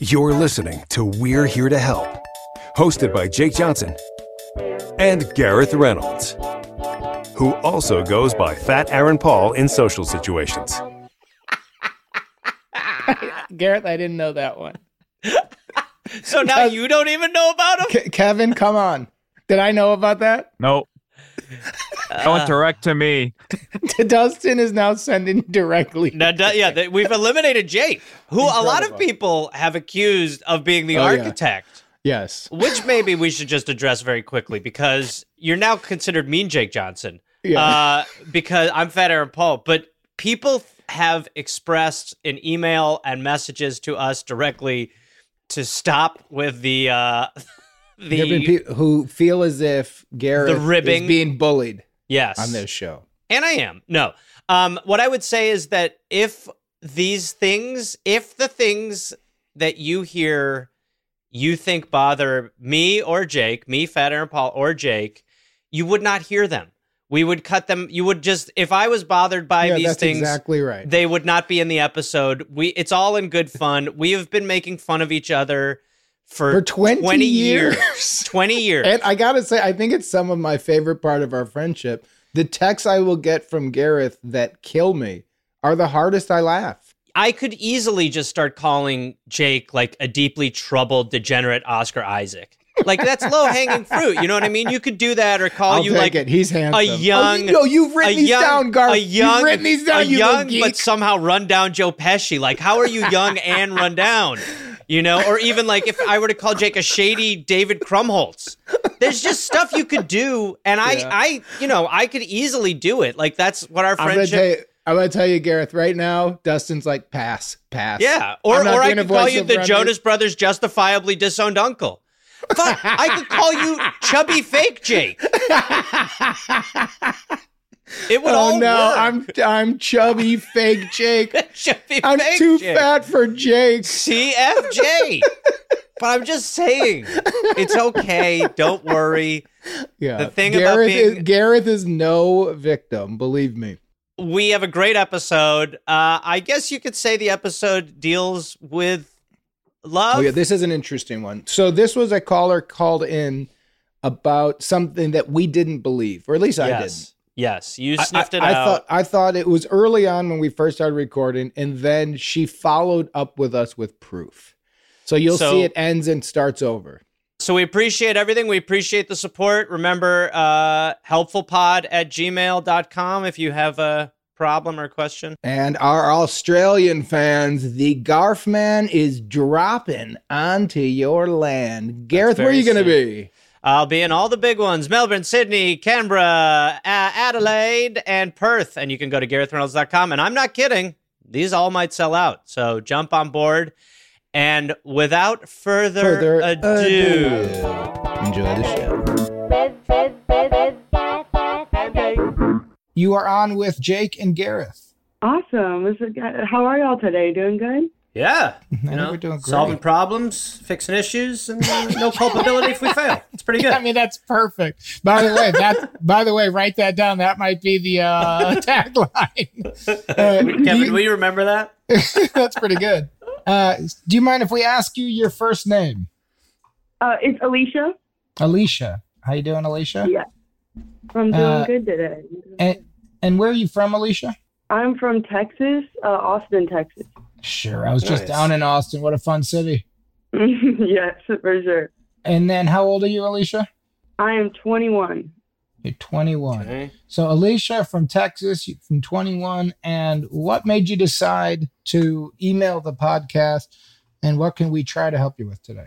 You're listening to We're Here to Help, hosted by Jake Johnson and Gareth Reynolds, who also goes by Fat Aaron Paul in social situations. Gareth, I didn't know that one. So now you don't even know about him? Ke- Kevin, come on. Did I know about that? Nope. That went direct to me. Dustin is now sending directly. Now, du- yeah, th- we've eliminated Jake, who a lot of people have accused of being the Oh, yeah. architect. Yes. Which maybe we should just address very quickly because you're now considered mean Jake Johnson. Yeah. Uh, because I'm Fat Aaron Paul. But people have expressed in email and messages to us directly to stop with the uh, There have been the people who feel as if Gareth The ribbing. is being bullied yes on this show. And I am. No. Um, what I would say is that if these things, if the things that you hear you think bother me or Jake, me, Fat Aaron Paul, or Jake, you would not hear them. We would cut them. You would just, if I was bothered by yeah, these things, exactly right. they would not be in the episode. We, it's all in good fun. We have been making fun of each other for, For 20 years. years. 20 years. And I gotta say, I think it's some of my favorite part of our friendship. The texts I will get from Gareth that kill me are the hardest I laugh. I could easily just start calling Jake like a deeply troubled, degenerate Oscar Isaac. Like that's low hanging fruit. You know what I mean? You could do that, or call I'll you like it. He's handsome. Oh, a young. Oh, no, you've written these young- down, Garth. A young, you've written these down. a you young but somehow run down Joe Pesci. Like, how are you young and run down? You know, or even like if I were to call Jake a shady David Krumholtz. There's just stuff you could do, and I, Yeah. I, you know, I could easily do it. Like that's what our friendship. I'm gonna tell you, Gareth. Right now, Dustin's like pass, pass. Yeah, or or I could call you the on Jonas. Brothers justifiably disowned uncle. Fuck, I could call you chubby fake Jake. It would Oh all no, work. I'm I'm chubby, fake Jake. chubby I'm fake too Jake. fat for Jake. CFJ. but I'm just saying, it's okay. Don't worry. Yeah, The thing about Gareth being- is Gareth is no victim. Believe me. We have a great episode. Uh, I guess you could say the episode deals with love. Oh yeah, this is an interesting one. So this was a caller called in about something that we didn't believe, or at least I didn't. Yes. You sniffed I, it I out. thought I thought it was early on when we first started recording, and then she followed up with us with proof. So you'll So- see it ends and starts over. So we appreciate everything. We appreciate the support. Remember, uh, helpfulpod at gmail.com if you have a problem or question. And our Australian fans, the Garfman is dropping onto your land. Gareth, where are you going to be? I'll be in all the big ones Melbourne, Sydney, Canberra, uh, Adelaide, and Perth. And you can go to GarethReynolds.com. And I'm not kidding, these all might sell out. So jump on board. And without further, Further ado, Enjoy the show. You are on with Jake and Gareth. Awesome. How are y'all today? Doing good? Yeah, I you know, we're doing great. solving problems, fixing issues, and uh, no culpability if we fail. It's pretty good. I mean, that's perfect. By the way, that by the way, write that down. That might be the uh, tagline. Uh, Kevin, you- will you remember that? that's pretty good. Uh, do you mind if we ask you your first name? Uh, it's Alicia. Alicia. How you doing, Alicia? Yeah. I'm doing Uh, good today. And and where are you from, Alicia? I'm from Texas, uh, Austin, Texas. Sure. I was just down in Austin. What a fun city. yes, for sure. And then how old are you, Alicia? I am 21. You're 21. Okay. So Alicia from Texas, you- from 21. And what made you decide to email the podcast? And what can we try to help you with today?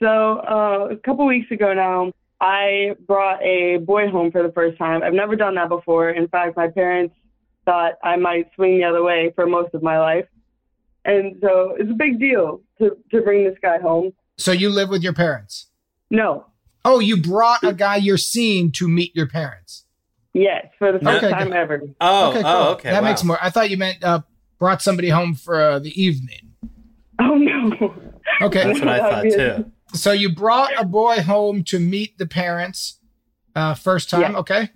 So uh, a couple weeks ago now, I brought a boy home for the first time. I've never done that before. In fact, my parents thought I might swing the other way for most of my life. And so it's a big deal to, to bring this guy home. So you live with your parents? No, Oh, you brought a guy you're seeing to meet your parents. yes, for the first Okay, time good. ever. Oh, okay, oh, okay. That wow. makes more. I thought you meant uh, brought somebody home for uh, the evening. Oh, no. Okay. That's what I thought too. So you brought a boy home to meet the parents uh, first time. Yeah. Okay.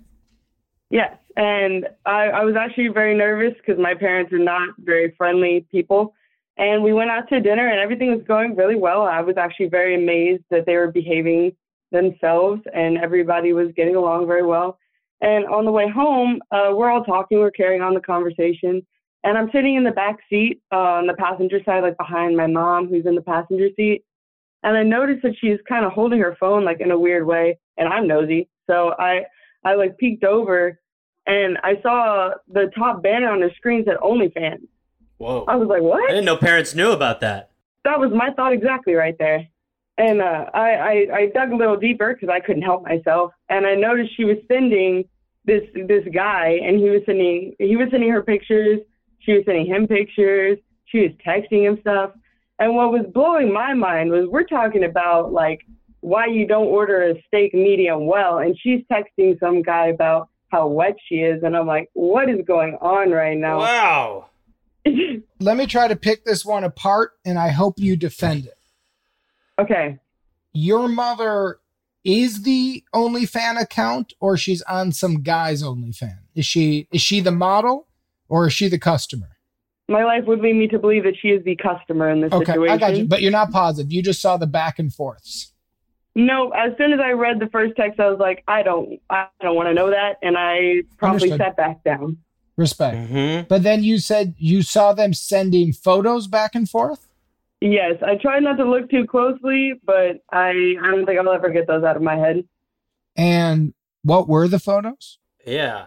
Yes, and I, I was actually very nervous because my parents are not very friendly people. And we went out to dinner, and everything was going really well. I was actually very amazed that they were behaving themselves, and everybody was getting along very well. And on the way home, uh, we're all talking, we're carrying on the conversation, and I'm sitting in the back seat uh, on the passenger side, like behind my mom, who's in the passenger seat. And I noticed that she's kind of holding her phone like in a weird way, and I'm nosy, so I I like peeked over and I saw the top banner on the screen said OnlyFans. Whoa. I was like, what? I didn't know parents knew about that. That was my thought exactly right there. And uh, I, I, I dug a little deeper because I couldn't help myself, and I noticed she was sending this this guy, and he was sending he was sending her pictures, she was sending him pictures, she was texting him stuff. And what was blowing my mind was we're talking about like why you don't order a steak medium well, and she's texting some guy about how wet she is, and I'm like, what is going on right now? Wow. Let me try to pick this one apart, and I hope you defend it. okay. Your mother is the OnlyFan account, or she's on some guy's OnlyFan. Is she is she the model, or is she the customer? My life would lead me to believe that she is the customer in this situation. Okay, situation. I got you. But you're not positive. You just saw the back and forths. No, as soon as I read the first text, I was like, I don't, I don't want to know that, and I promptly Understood. sat back down. Respect. Mm-hmm. But then you said you saw them sending photos back and forth. Yes, I tried not to look too closely, but I, I don't think I'll ever get those out of my head. And what were the photos? Yeah.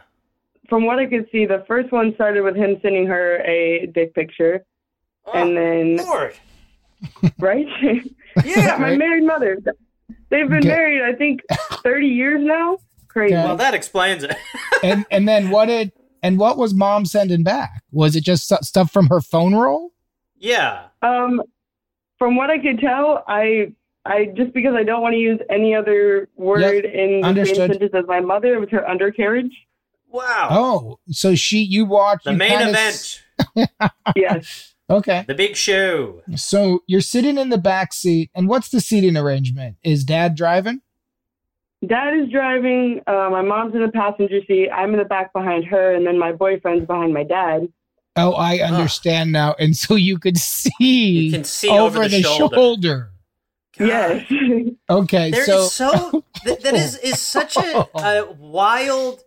From what I could see, the first one started with him sending her a dick picture, and then Lord. right, Yeah. my Right. married mother. They've been Okay. married, I think, thirty years now. Crazy. Okay. Well, that explains it. And and then what did and what was mom sending back? Was it just stu- stuff from her phone roll? yeah. Um, from what I could tell, I I just because I don't want to use any other word in the understood. same sentence as my mother, it was her undercarriage. Wow. Oh, so she you watched the you main event. s- Yes. Okay. The big show. So you're sitting in the back seat, and what's the seating arrangement? Is dad driving? Dad is driving. Uh, my mom's in the passenger seat. I'm in the back behind her, and then my boyfriend's behind my dad. Oh, I understand now. And so you could see, You can see over the shoulder. shoulder. Yes. Okay, There is so, so that, that is is such a, a wild.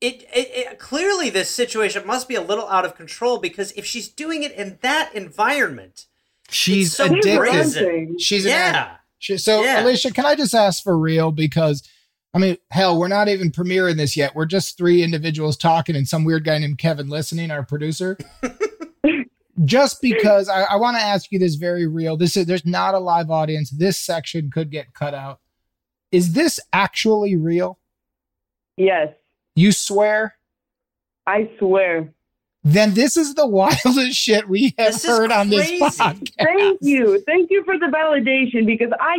It, it, it clearly this situation must be a little out of control because if she's doing it in that environment, she's it's so addicted. brazen. She's an yeah. addict. She- So, Yeah. Alicia, can I just ask for real? Because, I mean, hell, we're not even premiering this yet. We're just three individuals talking and some weird guy named Kevin listening, our producer. just because I, I want to ask you this very real. This is there's not a live audience. This section could get cut out. Is this actually real? yes. You swear? I swear. Then this is the wildest shit we have This is heard on this podcast. Thank you. Thank you for the validation because I,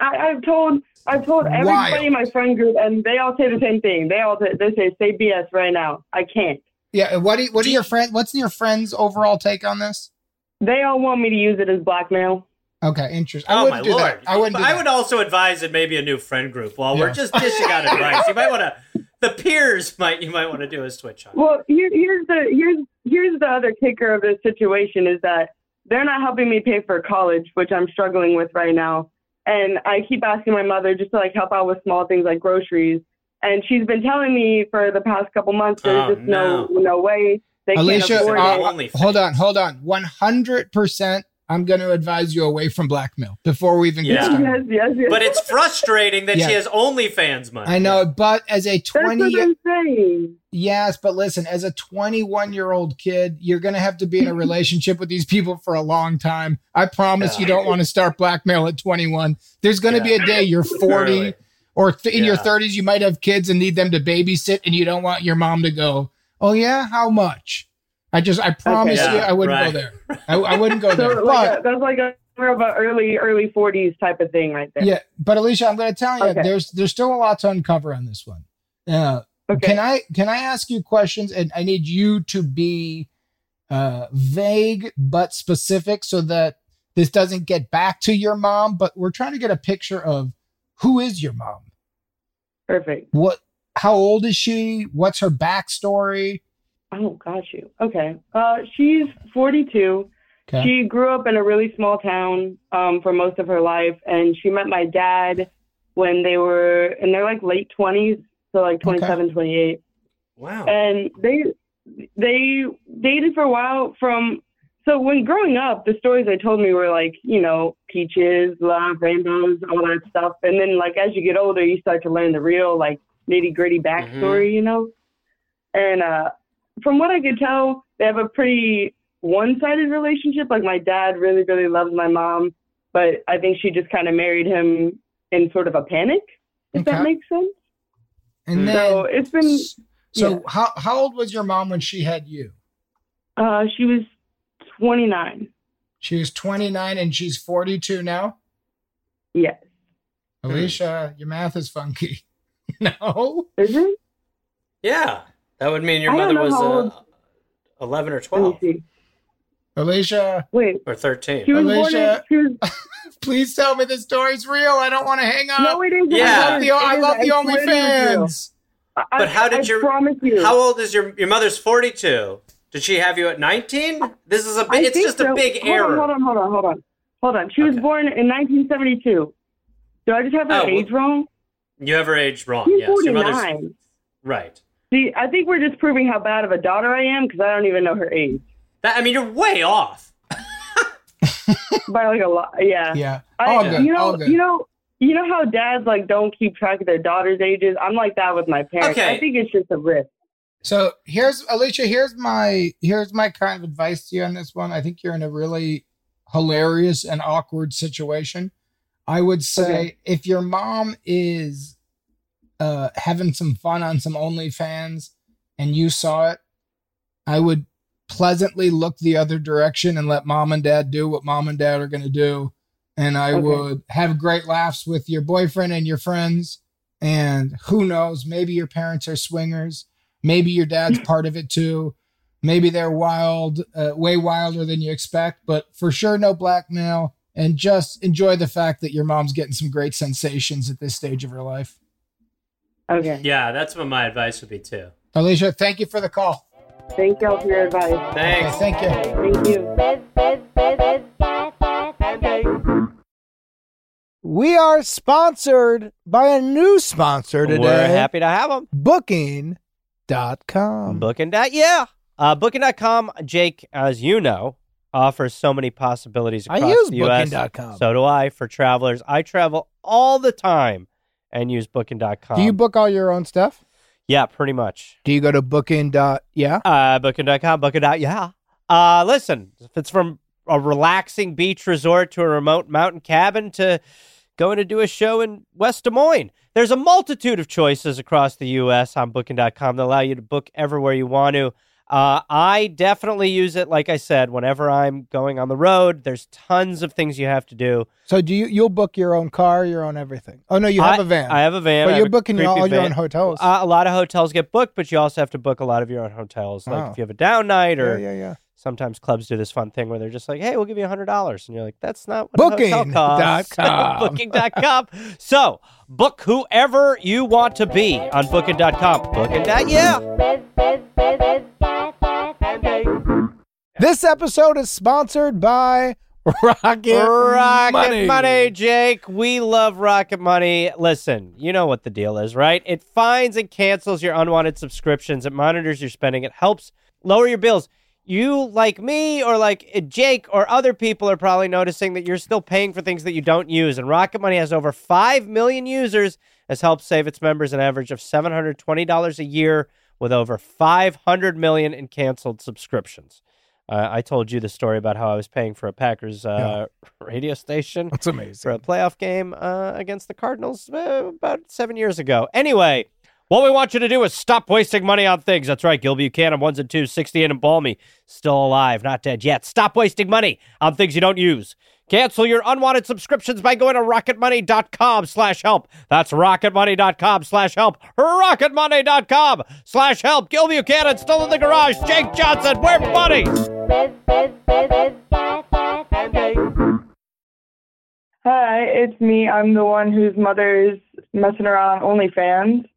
I have told I've told everybody Wild. in my friend group, and they all say the same thing. They all say, they say say BS right now. I can't. Yeah. What do you, what Do are your friends? What's your friends' overall take on this? they all want me to use it as blackmail. Okay, interesting. I Oh wouldn't my do lord! that. I wouldn't. Do I would also advise it maybe a new friend group. While Yeah. we're just dishing out advice, you might want to. The peers might you might want to do a switch on. Well, here, here's the here's here's the other kicker of this situation is that they're not helping me pay for college, which I'm struggling with right now. And I keep asking my mother just to like help out with small things like groceries. And she's been telling me for the past couple months there's Oh, just no no. no way they Alicia, can't afford uh, it. Hold on, hold on. One hundred percent. I'm going to advise you away from blackmail before we even get Yeah. started. Yes, yes, yes. But it's frustrating that Yeah. she has OnlyFans money. I know, but as a twenty, what I'm yes, but listen, as a 21 year old kid, you're going to have to be in a relationship with these people for a long time. I promise you don't want to start blackmail at 21. There's going to be a day you're 40 Literally. or th- in your 30s, you might have kids and need them to babysit, and you don't want your mom to go, Oh, yeah, how much? I just, I promise Okay. you, I wouldn't Right. go there. I, I wouldn't go there. So like But a, that's like a more of an early early 40s type of thing right there. yeah, but Alicia, I'm going to tell you, Okay. there's there's still a lot to uncover on this one. Uh, Okay. Can I can I ask you questions? And I need you to be uh, vague but specific, so that this doesn't get back to your mom. But we're trying to get a picture of who is your mom. Perfect. What? How old is she? What's her backstory? Oh, got you. Okay. Uh, she's 42. Okay. She grew up in a really small town um, for most of her life, and she met my dad when they were in their like late 20s, so like 27, 28. Wow. And they they dated for a while. From so when growing up, the stories they told me were like you know peaches, love, rainbows, all that stuff. And then like as you get older, you start to learn the real like nitty gritty backstory, you know. And uh, from what I could tell, they have a pretty one-sided relationship. Like my dad really, really loves my mom, but I think she just kind of married him in sort of a panic, if that makes sense. And then, So it's been, so yeah. how how old was your mom when she had you? uh, she was 29. She was 29 and she's 42 now. Yes. Alicia, your math is funky. no. Is it? yeah, that would mean your I mother was uh, eleven or twelve see. Alicia, Wait. or thirteen. She was born in, Alicia. please tell me the story's real. I don't want to hang up. no, it isn't. Yeah. I love the, I It is. love the swear to you it's real. OnlyFans. But how did I your- promise you. How old is your your mother's forty two? Did she have you at nineteen? This is a I big. It's think just a big hold error. On, hold on, hold on, hold on. Hold on. She was born in 1972. Do I just have her Oh, well- age wrong? You have her age wrong. She's yes, your mother's 49. right. See, I think we're just proving how bad of a daughter I am because I don't even know her age That, I mean, you're way off. by like a lot. Yeah. Yeah. I, All good. You know, all good. you know, you know how dads like don't keep track of their daughters' ages. I'm like that with my parents. Okay. I think it's just a risk. So here's Alicia. Here's my here's my kind of advice to you on this one. I think you're in a really hilarious and awkward situation. I would say Okay. if your mom is uh, having some fun on some OnlyFans and you saw it, I would pleasantly look the other direction and let mom and dad do what mom and dad are going to do. And I Okay. would have great laughs with your boyfriend and your friends. And who knows, maybe your parents are swingers. Maybe your dad's part of it too. Maybe they're wild, uh, way wilder than you expect, but for sure, no blackmail. And just enjoy the fact that your mom's getting some great sensations at this stage of her life. Okay. Yeah, that's what my advice would be too. Alicia, thank you for the call. Thank y'all for your advice. Okay, Thanks. thank you. Thank you. We are sponsored by a new sponsor today. We're happy to have them. Booking.com. Booking dot yeah. Uh, Booking.com, Jake, as you know, offers so many possibilities I across use the U.S. Booking.com. So do I for travelers. I travel all the time and use Booking.com. Do you book all your own stuff? Yeah, pretty much. Do you go to booking. dot Yeah. Uh, Booking.com, Booking. dot Yeah. Uh, listen, if it's from a relaxing beach resort to a remote mountain cabin to going to do a show in West Des Moines, there's a multitude of choices across the U.S. on Booking.com that allow you to book everywhere you want to. Uh, I definitely use it, like I said, whenever I'm going on the road. There's tons of things you have to do. So do you you'll book your own car, your own everything? Oh no, you have I- a van. I have a van. But you're booking all your own hotels. Uh, a lot of hotels get booked, but you also have to book a lot of your own hotels. Like Oh. if you have a down night or yeah, yeah. sometimes clubs do this fun thing where they're just like, "Hey, we'll give you a hundred dollars," and you're like, "That's not what a hotel Booking costs." dot com. Booking.com. So book whoever you want to be on Booking.com. Booking. Yeah. This episode is sponsored by Rocket, Money. Rocket Money. money. Jake. We love Rocket Money. Listen, you know what the deal is, right? It finds and cancels your unwanted subscriptions. It monitors your spending. It helps lower your bills. You, like me or like uh, Jake or other people, are probably noticing that you're still paying for things that you don't use. And Rocket Money has over 5 million users, has helped save its members an average of $720 a year with over 500 million in canceled subscriptions. Uh, I told you the story about how I was paying for a Packers uh, radio station That's amazing. for a playoff game uh, against the Cardinals uh, about seven years ago. Anyway, what we want you to do is stop wasting money on things. That's right, Gil Buchanan, ones and twos, 68 and Balmy, still alive, not dead yet. Stop wasting money on things you don't use. Cancel your unwanted subscriptions by going to rocketmoney.com slash help. That's rocketmoney.com slash help. Rocketmoney.com slash help. Gil Buchanan still in the garage. Jake Johnson, we're buddies. Hi, it's me. I'm the one whose mother is messing around on OnlyFans.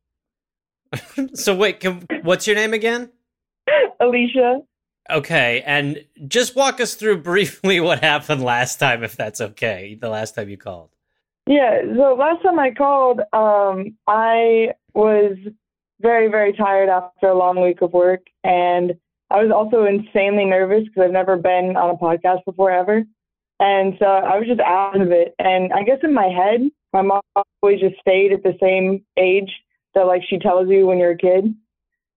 So wait, can, what's your name again? Alicia. Okay, and just walk us through briefly what happened last time, if that's okay. The last time you called. Yeah, so last time I called, um, I was very, very tired after a long week of work. And I was also insanely nervous because I've never been on a podcast before ever. And so I was just out of it. And I guess in my head, my mom always just stayed at the same age that like she tells you when you're a kid.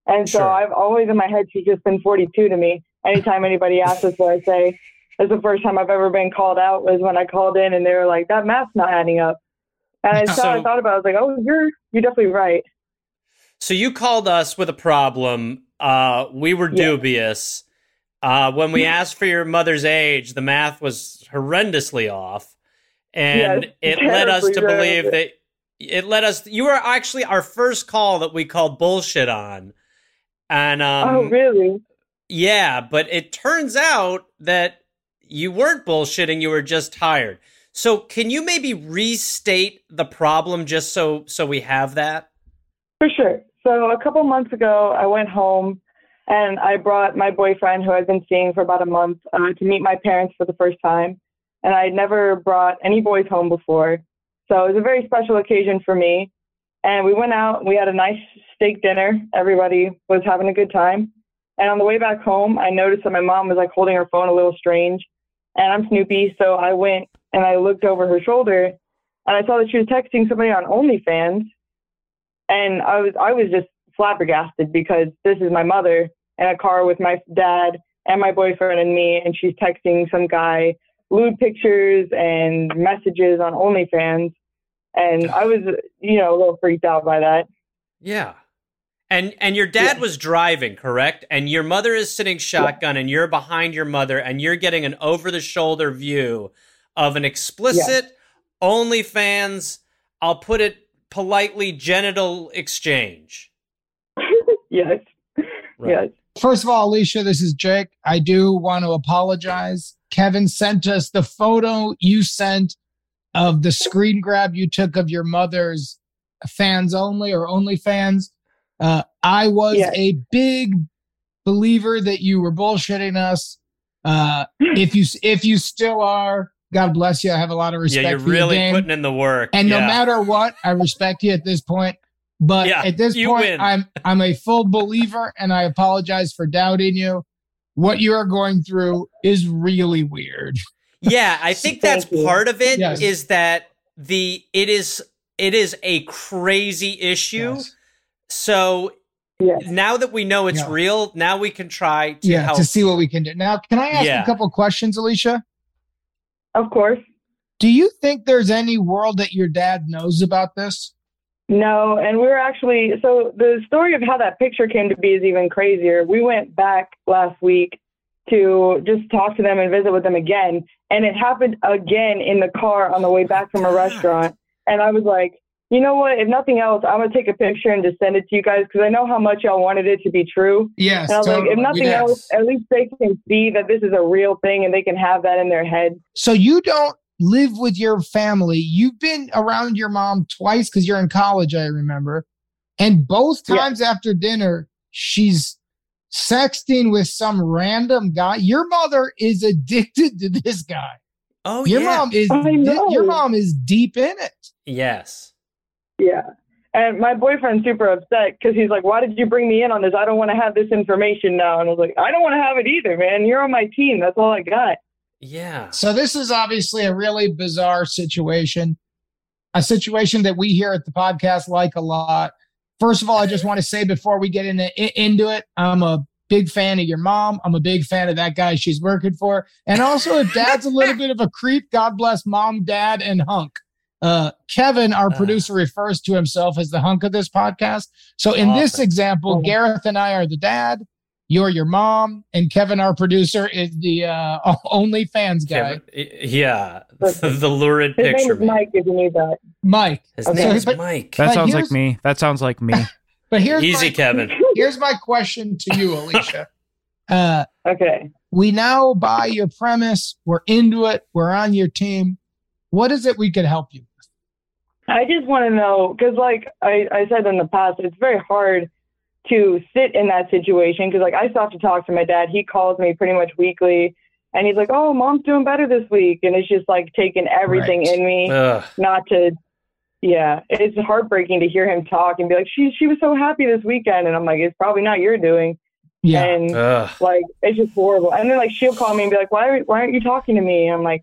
And so Sure. I've always in my head, she's just been 42 to me. Anytime anybody asks us what I say, that's the first time I've ever been called out was when I called in and they were like, that math's not adding up. And so, I thought about it. I was like, oh, you're, you're definitely right. So you called us with a problem. Uh, we were Yeah. dubious. Uh, when we asked for your mother's age, the math was horrendously off, and Yes, it led us to believe that it led us. You were actually our first call that we called bullshit on, and um, oh, really? yeah, but it turns out that you weren't bullshitting; you were just tired. So, can you maybe restate the problem just so so we have that? For sure. So a couple months ago, I went home and I brought my boyfriend, who I've been seeing for about a month, uh, to meet my parents for the first time. And I had never brought any boys home before. So it was a very special occasion for me. And we went out, we had a nice steak dinner. Everybody was having a good time. And on the way back home, I noticed that my mom was like holding her phone a little strange. And I'm Snoopy, so I went and I looked over her shoulder and I saw that she was texting somebody on OnlyFans and I was I was just flabbergasted because this is my mother in a car with my dad and my boyfriend and me, and she's texting some guy lewd pictures and messages on OnlyFans, and I was you know a little freaked out by that. Yeah. And and your dad Yeah. was driving, correct? And your mother is sitting shotgun and you're behind your mother and you're getting an over the shoulder view of an explicit OnlyFans, I'll put it politely, genital exchange. yes, yes. First of all, Alicia, this is Jake. I do want to apologize. Kevin sent us the photo you sent of the screen grab you took of your mother's fans only or only fans. Uh, I was Yeah. a big believer that you were bullshitting us. Uh, if you if you still are, God bless you. I have a lot of respect yeah, you're for your really game. putting in the work. And no matter what, I respect you at this point. But Yeah, at this point, win. I'm I'm a full believer, and I apologize for doubting you. What you are going through is really weird. Yeah, I think that's part of it is Yes. that the it is it is a crazy issue. Yes. So Yes. now that we know it's Yeah. real, now we can try to Yeah, help. to see what we can do. Now, can I ask Yeah. a couple questions, Alicia? Of course. Do you think there's any world that your dad knows about this? No, and we are actually so the story of how that picture came to be is even crazier. We went back last week to just talk to them and visit with them again, and it happened again in the car on the way back from a oh restaurant. And I was like, you know what? If nothing else, I'm gonna take a picture and just send it to you guys because I know how much y'all wanted it to be true. Yes. And I was like, if nothing Yes. else, at least they can see that this is a real thing and they can have that in their head. So you don't live with your family. You've been around your mom twice because you're in college, I remember. And both Yeah. times after dinner, she's sexting with some random guy. Your mother is addicted to this guy. Oh your yeah. mom is di- your mom is deep in it. yes. Yeah. And my boyfriend's super upset because he's like, "Why did you bring me in on this? I don't want to have this information now." And I was like, "I don't want to have it either, man. You're on my team. That's all I got." Yeah. So this is obviously a really bizarre situation, a situation that we here at the podcast like a lot. First of all, I just want to say before we get into into it, I'm a big fan of your mom. I'm a big fan of that guy she's working for, and also if Dad's a little bit of a creep, God bless Mom, Dad, and Hunk. Uh, Kevin, our Uh. producer, refers to himself as the hunk of this podcast. So in this example. Gareth and I are the dad. You're your mom, and Kevin, our producer, is the uh, only fans guy. Kevin- yeah. the lurid His picture. name is man. Mike. If you need that. Mike. His Okay. name is but- Mike. That But sounds like me. That sounds like me. But here's Easy, my, Kevin. Here's my question to you, Alicia. Uh, Okay. we now buy your premise. We're into it. We're on your team. What is it we could help you with? I just want to know because, like I, I said in the past, it's very hard to sit in that situation because, like, I still have to talk to my dad. He calls me pretty much weekly, and he's like, "Oh, mom's doing better this week," and it's just like taking everything Right. in me Ugh. not to. Yeah, it's heartbreaking to hear him talk and be like, "She she was so happy this weekend," and I'm like, "It's probably not your doing." Yeah. And Ugh. like it's just horrible. And then like she'll call me and be like, "Why why aren't you talking to me?" I'm like,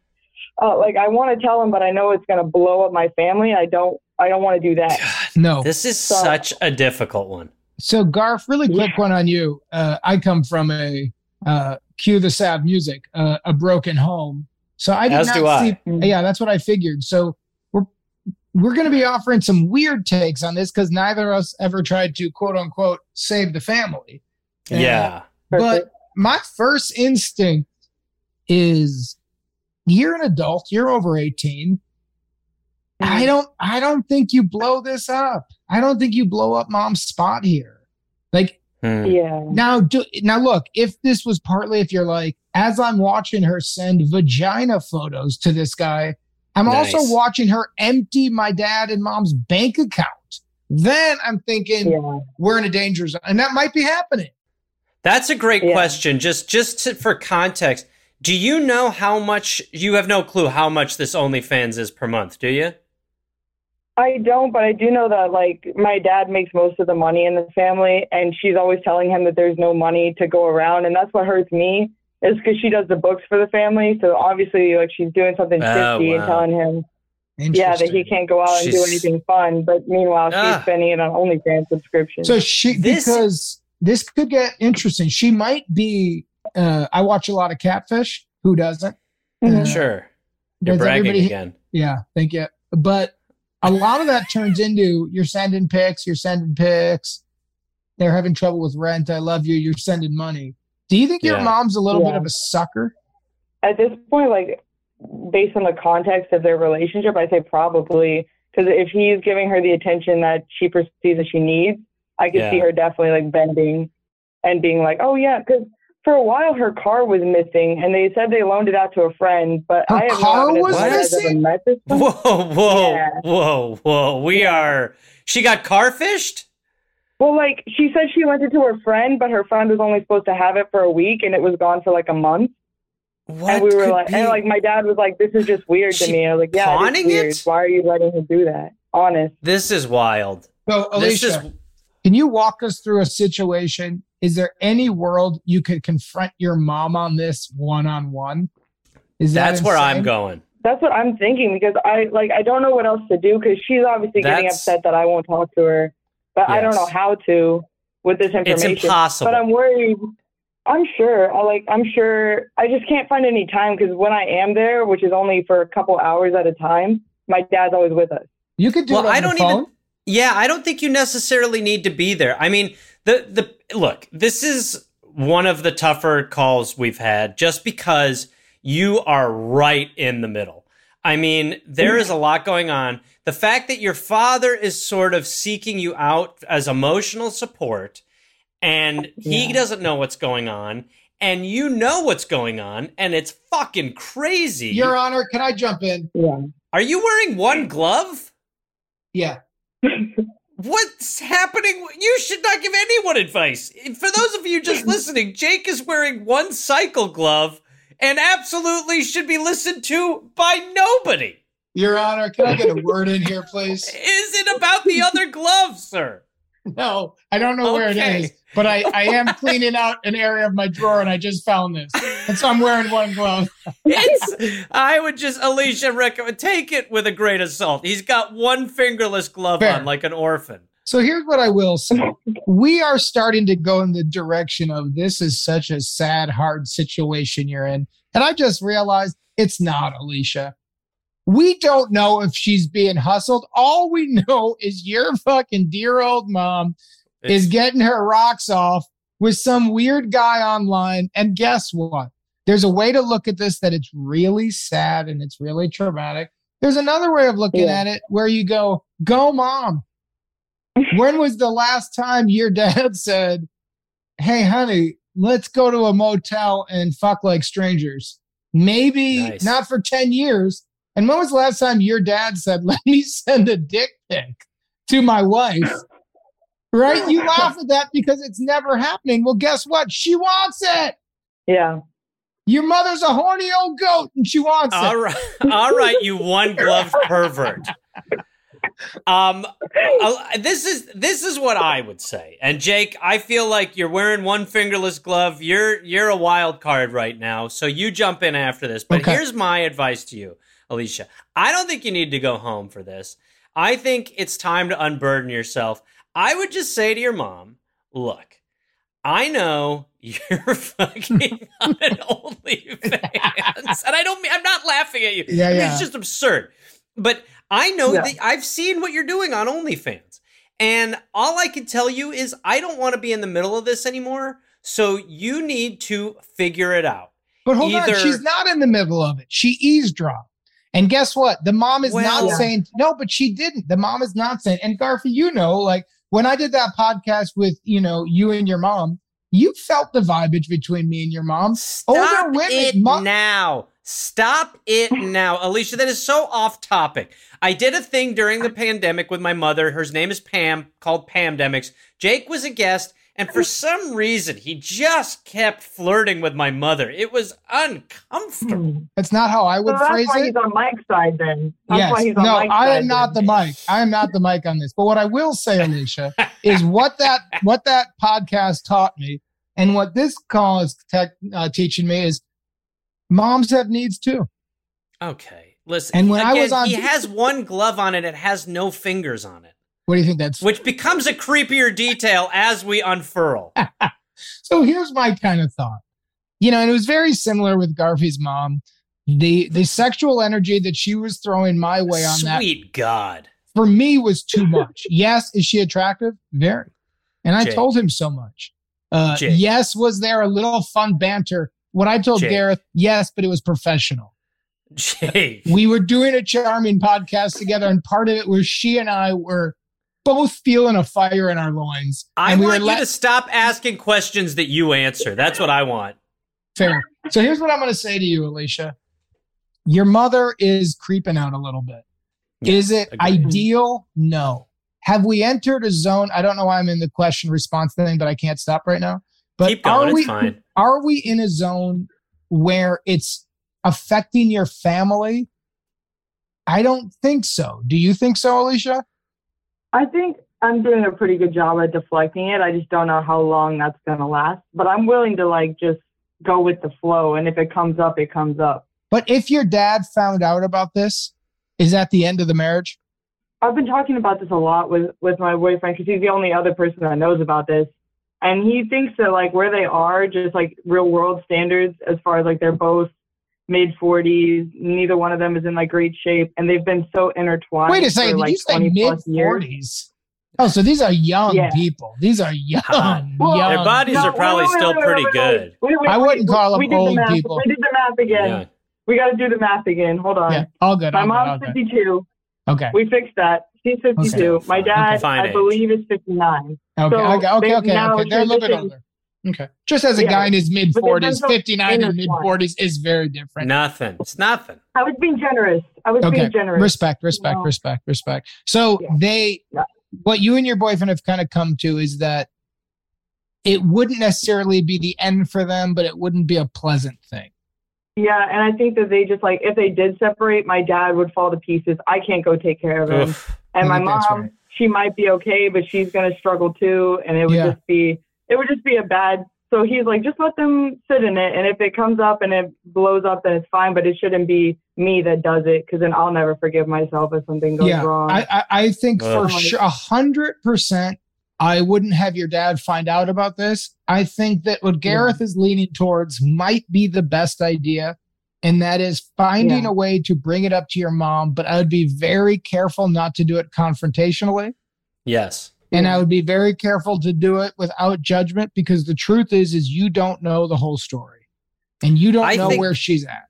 "Oh, like I want to tell him, but I know it's gonna blow up my family. I don't I don't want to do that." no. This is So- such a difficult one. So, Garf, really quick one on you. Uh, I come from a uh, cue the sad music, uh, a broken home. So I did As not do I. see. Yeah, that's what I figured. So we're we're going to be offering some weird takes on this because neither of us ever tried to quote unquote save the family. Yeah. But my first instinct is you're an adult, you're over 18. I don't I don't think you blow this up. I don't think you blow up mom's spot here. Like Hmm. Yeah. now do now look, if this was partly if you're like as I'm watching her send vagina photos to this guy, I'm Nice. also watching her empty my dad and mom's bank account. Then I'm thinking Yeah. we're in a danger zone. And that might be happening. That's a great Yeah. question. Just just to, for context, do you know how much you have no clue how much this OnlyFans is per month, do you? I don't, but I do know that like my dad makes most of the money in the family, and she's always telling him that there's no money to go around, and that's what hurts me is because she does the books for the family. So obviously, like she's doing something Oh, shifty wow. and telling him, yeah, that he can't go out and do anything fun. But meanwhile, Ah. she's spending it on OnlyFans subscription. So she This- because this could get interesting. She might be. Uh, I watch a lot of catfish. Who doesn't? Mhm. Uh, Sure. You're bragging everybody- again. Yeah, thank you. But a lot of that turns into you're sending pics. You're sending pics. They're having trouble with rent. I love you. You're sending money. Do you think your mom's a little bit of a sucker? At this point, like based on the context of their relationship, I say probably because if he's giving her the attention that she perceives that she needs, I could see her definitely like bending and being like, "Oh yeah," because for a while her car was missing, and they said they loaned it out to a friend, but Her I have car no evidence was that you guys ever missing? met this person. Whoa, whoa, Yeah. whoa, whoa. We are. She got car fished? Well, like she said she lent it to her friend, but her friend was only supposed to have it for a week, and it was gone for like a month. What and we were like, be- and like my dad was like, "This is just weird to me." I was like, "Yeah, it's pawning weird. it? Why are you letting her do that?" Honest. This is wild. So, This Alicia, is. can you walk us through a situation? Is there any world you could confront your mom on this one on one? Is that That's where I'm going. That's what I'm thinking because I like I don't know what else to do because she's obviously getting upset that I won't talk to her, but I don't know how to with this information. It's information. impossible. But I'm worried. I'm sure. I like. I'm sure. I just can't find any time because when I am there, which is only for a couple hours at a time, my dad's always with us. You could do well, it on I the don't phone. even. Yeah, I don't think you necessarily need to be there. I mean, the the look. This is one of the tougher calls we've had, just because you are right in the middle. I mean, there is a lot going on. The fact that your father is sort of seeking you out as emotional support and he Yeah. doesn't know what's going on and you know what's going on and it's fucking crazy. Your Honor, can I jump in? Yeah. Are you wearing one glove? Yeah. What's happening? You should not give anyone advice. For those of you just listening, Jake is wearing one cycle glove and absolutely should be listened to by nobody. Your Honor, can I get a word in here, please? Is it about the other glove, sir? No, I don't know where it is, but I, I am cleaning out an area of my drawer and I just found this. And so I'm wearing one glove. It's, I would just, Alicia, recommend take it with a grain of salt. He's got one fingerless glove Fair. on like an orphan. So here's what I will say. We are starting to go in the direction of this is such a sad, hard situation you're in. And I just realized it's not, Alicia. We don't know if she's being hustled. All we know is your fucking dear old mom is getting her rocks off with some weird guy online. And guess what? There's a way to look at this that it's really sad and it's really traumatic. There's another way of looking Yeah. at it where you go, go mom. when was the last time your dad said, Hey, honey, let's go to a motel and fuck like strangers? Maybe Nice. not for 10 years. And when was the last time your dad said, Let me send a dick pic to my wife? Right? You laugh at that because it's never happening. Well, guess what? She wants it. Yeah. Your mother's a horny old goat and she wants All it. right, all right, you one gloved pervert. Um, uh, this is this is what I would say. And Jake, I feel like you're wearing one fingerless glove. You're you're a wild card right now, so you jump in after this. But Okay. here's my advice to you, Alicia. I don't think you need to go home for this. I think it's time to unburden yourself. I would just say to your mom, look, I know you're fucking on an OnlyFans, and I don't mean I'm not laughing at you. Yeah, I mean, yeah. It's just absurd. But I know Yeah. that I've seen what you're doing on OnlyFans, and all I can tell you is I don't want to be in the middle of this anymore. So you need to figure it out. But hold Either- on, she's not in the middle of it. She eavesdropped. And guess what? The mom is Well- not saying no, but she didn't. The mom is not saying. And Garfi, you know, like when I did that podcast with you know you and your mom, you felt the vibage between me and your mom. Stop Older women it mu- now. Stop it now. Alicia, that is so off topic. I did a thing during the pandemic with my mother. Her name is Pam, called Pamdemics. Jake was a guest, and for some reason, he just kept flirting with my mother. It was uncomfortable. That's not how I would So would that's phrase why it. he's on Mike's side then. That's yes. why he's on no, Mike's I side am not the then. mic. I am not the mic on this. But what I will say, Alicia, is what that what that podcast taught me, and what this call is tech, uh, teaching me is, moms have needs too. Okay, listen. And when I was on- he has one glove on it. It has no fingers on it, What do you think that's? which becomes a creepier detail as we unfurl. So here's my kind of thought. You know, and it was very similar with Garvey's mom. The the sexual energy that she was throwing my way on that Sweet God. for me was too much. yes, is she attractive? Very. And I Jake. told him so much. Uh, yes, was there a little fun banter? What I told Jake. Gareth, yes, but it was professional. Jake. We were doing a charming podcast together, and part of it was she and I were both feeling a fire in our loins. I and we want were you let- to stop asking questions that you answer. That's what I want. Fair. So here's what I'm going to say to you, Alicia. Your mother is creeping out a little bit. is it agreed. ideal? No. Have we entered a zone? I don't know why I'm in the question response thing, but I can't stop right now. But Keep going. are It's we fine. are we in a zone where it's affecting your family? I don't think so. Do you think so, Alicia? I think I'm doing a pretty good job at deflecting it. I just don't know how long that's gonna last. But I'm willing to like just go with the flow, and if it comes up, it comes up. But if your dad found out about this, is that the end of the marriage? I've been talking about this a lot with with my boyfriend because he's the only other person that knows about this, and he thinks that like where they are, just like real world standards, as far as like they're both mid 40s, neither one of them is in like great shape, and they've been so intertwined. Wait a for, second. like did you say 20 mid plus years. 40s? Oh, so these are young Yeah. people. These are young, Well, young. Their bodies No, are probably wait, wait, still wait, pretty wait, wait, good. wait, wait, I wouldn't we- call them we did the old math- people. We did the math again. Yeah. we got to do the math again. Hold on. Yeah, all good. My all mom's good, all good. 52. Okay. We fixed that. She's 52. Okay. My dad, Fine I believe, is 59. Okay, So okay, okay, they've okay, now okay. They're a little bit older. Okay. Just as a Yeah. guy in his mid But they've done 40s, 59 and mid 40s is very different. Nothing. It's nothing. I was being generous. I was Okay. being generous. Respect, respect, No. respect, respect. So Yeah. they, Yeah. what you and your boyfriend have kind of come to is that it wouldn't necessarily be the end for them, but it wouldn't be a pleasant thing. Yeah, and I think that they just like if they did separate, my dad would fall to pieces. I can't go take care of him, Oof. and I my mom, right. she might be okay, but she's gonna struggle too, and it would Yeah. just be it would just be a bad. So he's like, just let them sit in it, and if it comes up and it blows up, then it's fine. But it shouldn't be me that does it, because then I'll never forgive myself if something goes yeah, wrong. I, I, I think for sure, a hundred percent, I wouldn't have your dad find out about this. I think that what Gareth is leaning towards might be the best idea, and that is finding Yeah. a way to bring it up to your mom. But I would be very careful not to do it confrontationally. Yes. And I would be very careful to do it without judgment because the truth is is you don't know the whole story and you don't I know think- where she's at.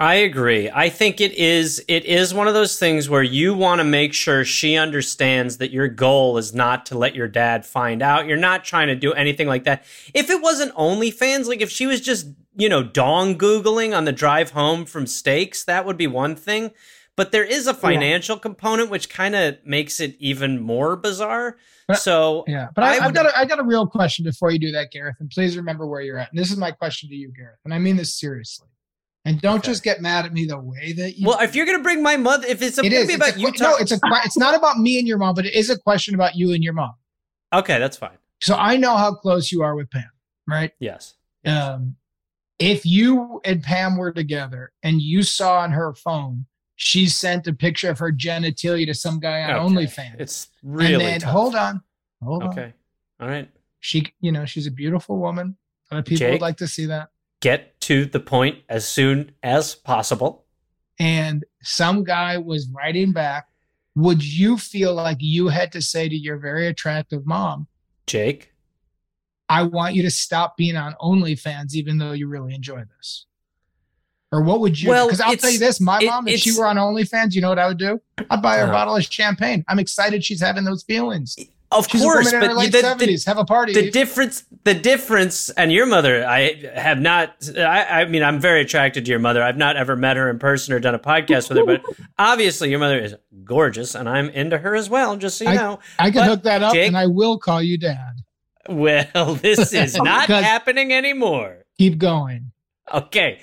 I agree. I think it is it is one of those things where you want to make sure she understands that your goal is not to let your dad find out. You're not trying to do anything like that. If it wasn't OnlyFans, like if she was just, you know, dong googling on the drive home from steaks, that would be one thing. But there is a financial component which kind of makes it even more bizarre. But- So Yeah, but I, would- got a, I got a real question before you do that, Gareth, and please remember where you're at. And this is my question to you, Gareth, and I mean this seriously. And don't Okay. just get mad at me the way that you. well, if you're gonna bring my mother, if it's it gonna be it's about a, you, no, it's a it's not about me and your mom, but it is a question about you and your mom. okay. That's fine. So I know how close you are with Pam, right? Yes. um, if you and Pam were together and you saw on her phone she sent a picture of her genitalia to some guy on Okay. OnlyFans, It's really and then tough. hold on, hold on, Okay. All right. she, you know, she's a beautiful woman. Other people Jake? would like to see that. Get to the point as soon as possible. And some guy was writing back. Would you feel like you had to say to your very attractive mom, Jake, I want you to stop being on OnlyFans, even though you really enjoy this? Or what would you? Well, Because I'll tell you this: my it- mom, if she were on OnlyFans, you know what I would do? I'd buy her a Uh-huh. bottle of champagne. I'm excited she's having those feelings. of She's course, a woman in but her you- late the, the, seventies. Have a party. the difference, the difference, and your mother, I have not. I, I mean, I'm very attracted to your mother. I've not ever met her in person or done a podcast with her, but obviously, your mother is gorgeous, and I'm into her as well. Just so you know. I can but, hook that up, Jake- and I will call you dad. Well, this is not happening anymore. Keep going. Okay.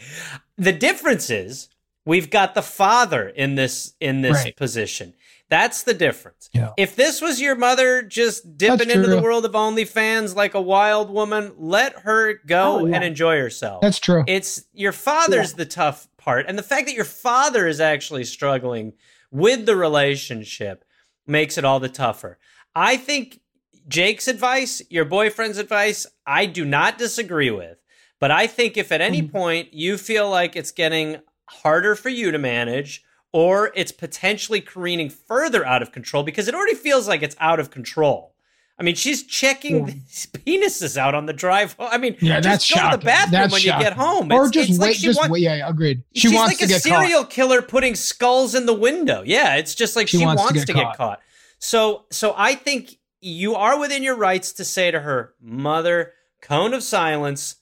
The difference is we've got the father in this in this Right. position. That's the difference. Yeah. If this was your mother just dipping into the world of OnlyFans like a wild woman, let her go Oh, yeah. and enjoy herself. That's true. It's your father's the tough part. And the fact that your father is actually struggling with the relationship makes it all the tougher. I think Jake's advice, your boyfriend's advice, I do not disagree with. But I think if at any mm-hmm. point you feel like it's getting harder for you to manage or it's potentially careening further out of control because it already feels like it's out of control. I mean, she's checking these penises out on the drive home. I mean, Yeah, just that's go to the bathroom That's when you get shocking. home. Or It's- just it's like wait. she just wait. Yeah, agreed. She She's wants like to a get serial caught. killer putting skulls in the window. Yeah, it's just like She she, wants wants, to to, get get, caught. caught. So, so I think you are within your rights to say to her, "Mother, cone of silence.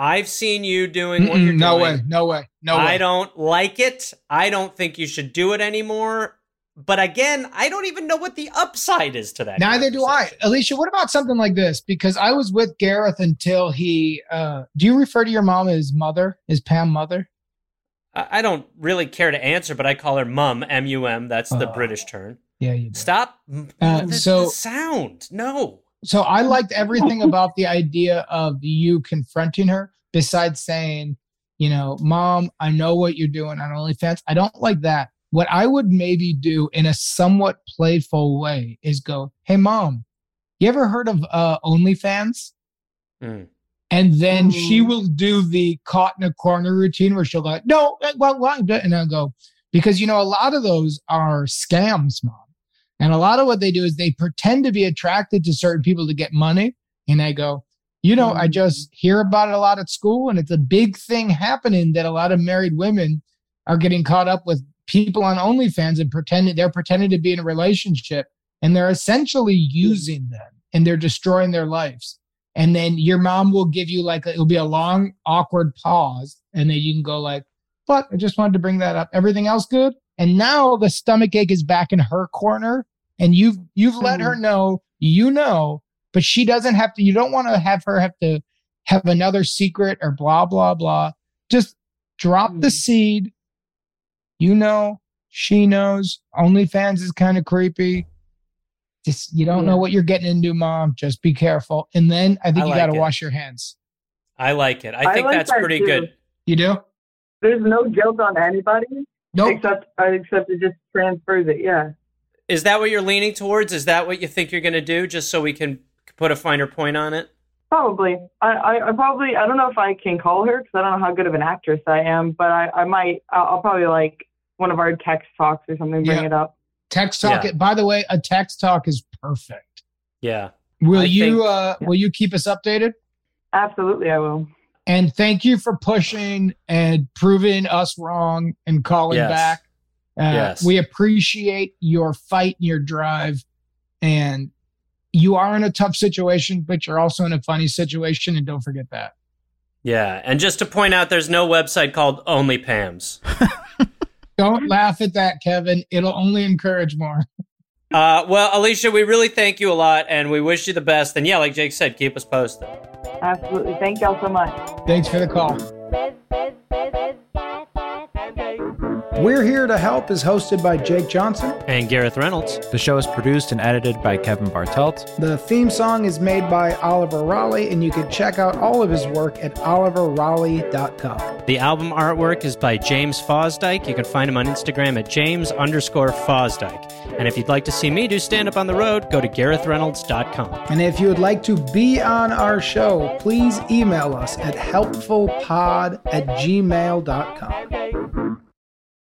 I've seen you doing what you're no doing. way. No way. No way. I don't like it. I don't think you should do it anymore." But again, I don't even know what the upside is to that. Neither do I. Alicia, what about something like this? Because I was with Gareth until he uh do you refer to your mom as mother? Is Pam mother? I I don't really care to answer, but I call her mum, M U M. That's the Uh, British term. Yeah, you do. Stop. Uh, the, so- the sound. No. So I liked everything about the idea of you confronting her, besides saying, you know, mom, I know what you're doing on OnlyFans. I don't like that. What I would maybe do in a somewhat playful way is go, hey mom, you ever heard of uh OnlyFans? Mm. And then she will do the caught in a corner routine where she'll go, no, well, well, and I'll go, because you know, a lot of those are scams, mom. And a lot of what they do is they pretend to be attracted to certain people to get money. And I go, you know, I mm. just hear about it a lot at school, and it's a big thing happening that a lot of married women are getting caught up with people on OnlyFans and pretending they're pretending to be in a relationship and they're essentially using them and they're destroying their lives. And then your mom will give you like, it'll be a long, awkward pause. And then you can go like, but I just wanted to bring that up. Everything else good? And now the stomach ache is back in her corner and you've, you've let hmm. her know, you know, but she doesn't have to, you don't want to have her have to have another secret or blah, blah, blah. Just drop the hmm. seed. You know, she knows. OnlyFans is kind of creepy. Just you don't know hmm. what you're getting into, mom. Just be careful. And then I think I you like got to wash your hands. I like it. I I think like that's that pretty too. good. You do? There's no guilt on anybody Nope. except except it just transfers it. Yeah. Is that what you're leaning towards? Is that what you think you're going to do just so we can put a finer point on it? Probably. I, I, I probably I don't know if I can call her because I don't know how good of an actress I am, but I, I might I'll, I'll probably like one of our text talks or something bring Yeah. it up. Text talk. Yeah. By the way, a text talk is perfect. Yeah. Will I you? think- uh Will you keep us updated? Absolutely, I will. And thank you for pushing and proving us wrong and calling Yes. back. Uh, Yes. We appreciate your fight and your drive. And you are in a tough situation, but you're also in a funny situation. And don't forget that. Yeah. And just to point out, there's no website called Only Pam's. Don't laugh at that, Kevin. It'll only encourage more. Uh, well, Alicia, we really thank you a lot and we wish you the best. And yeah, like Jake said, keep us posted. Absolutely. Thank y'all so much. Thanks for the call. We're Here to Help is hosted by Jake Johnson. And Gareth Reynolds. The show is produced and edited by Kevin Bartelt. The theme song is made by Oliver Raleigh, and you can check out all of his work at oliverraleigh.com. The album artwork is by James Fosdyke. You can find him on Instagram at James underscore Fosdyke. And if you'd like to see me do stand up on the road, go to GarethReynolds.com. And if you would like to be on our show, please email us at helpfulpod at gmail.com.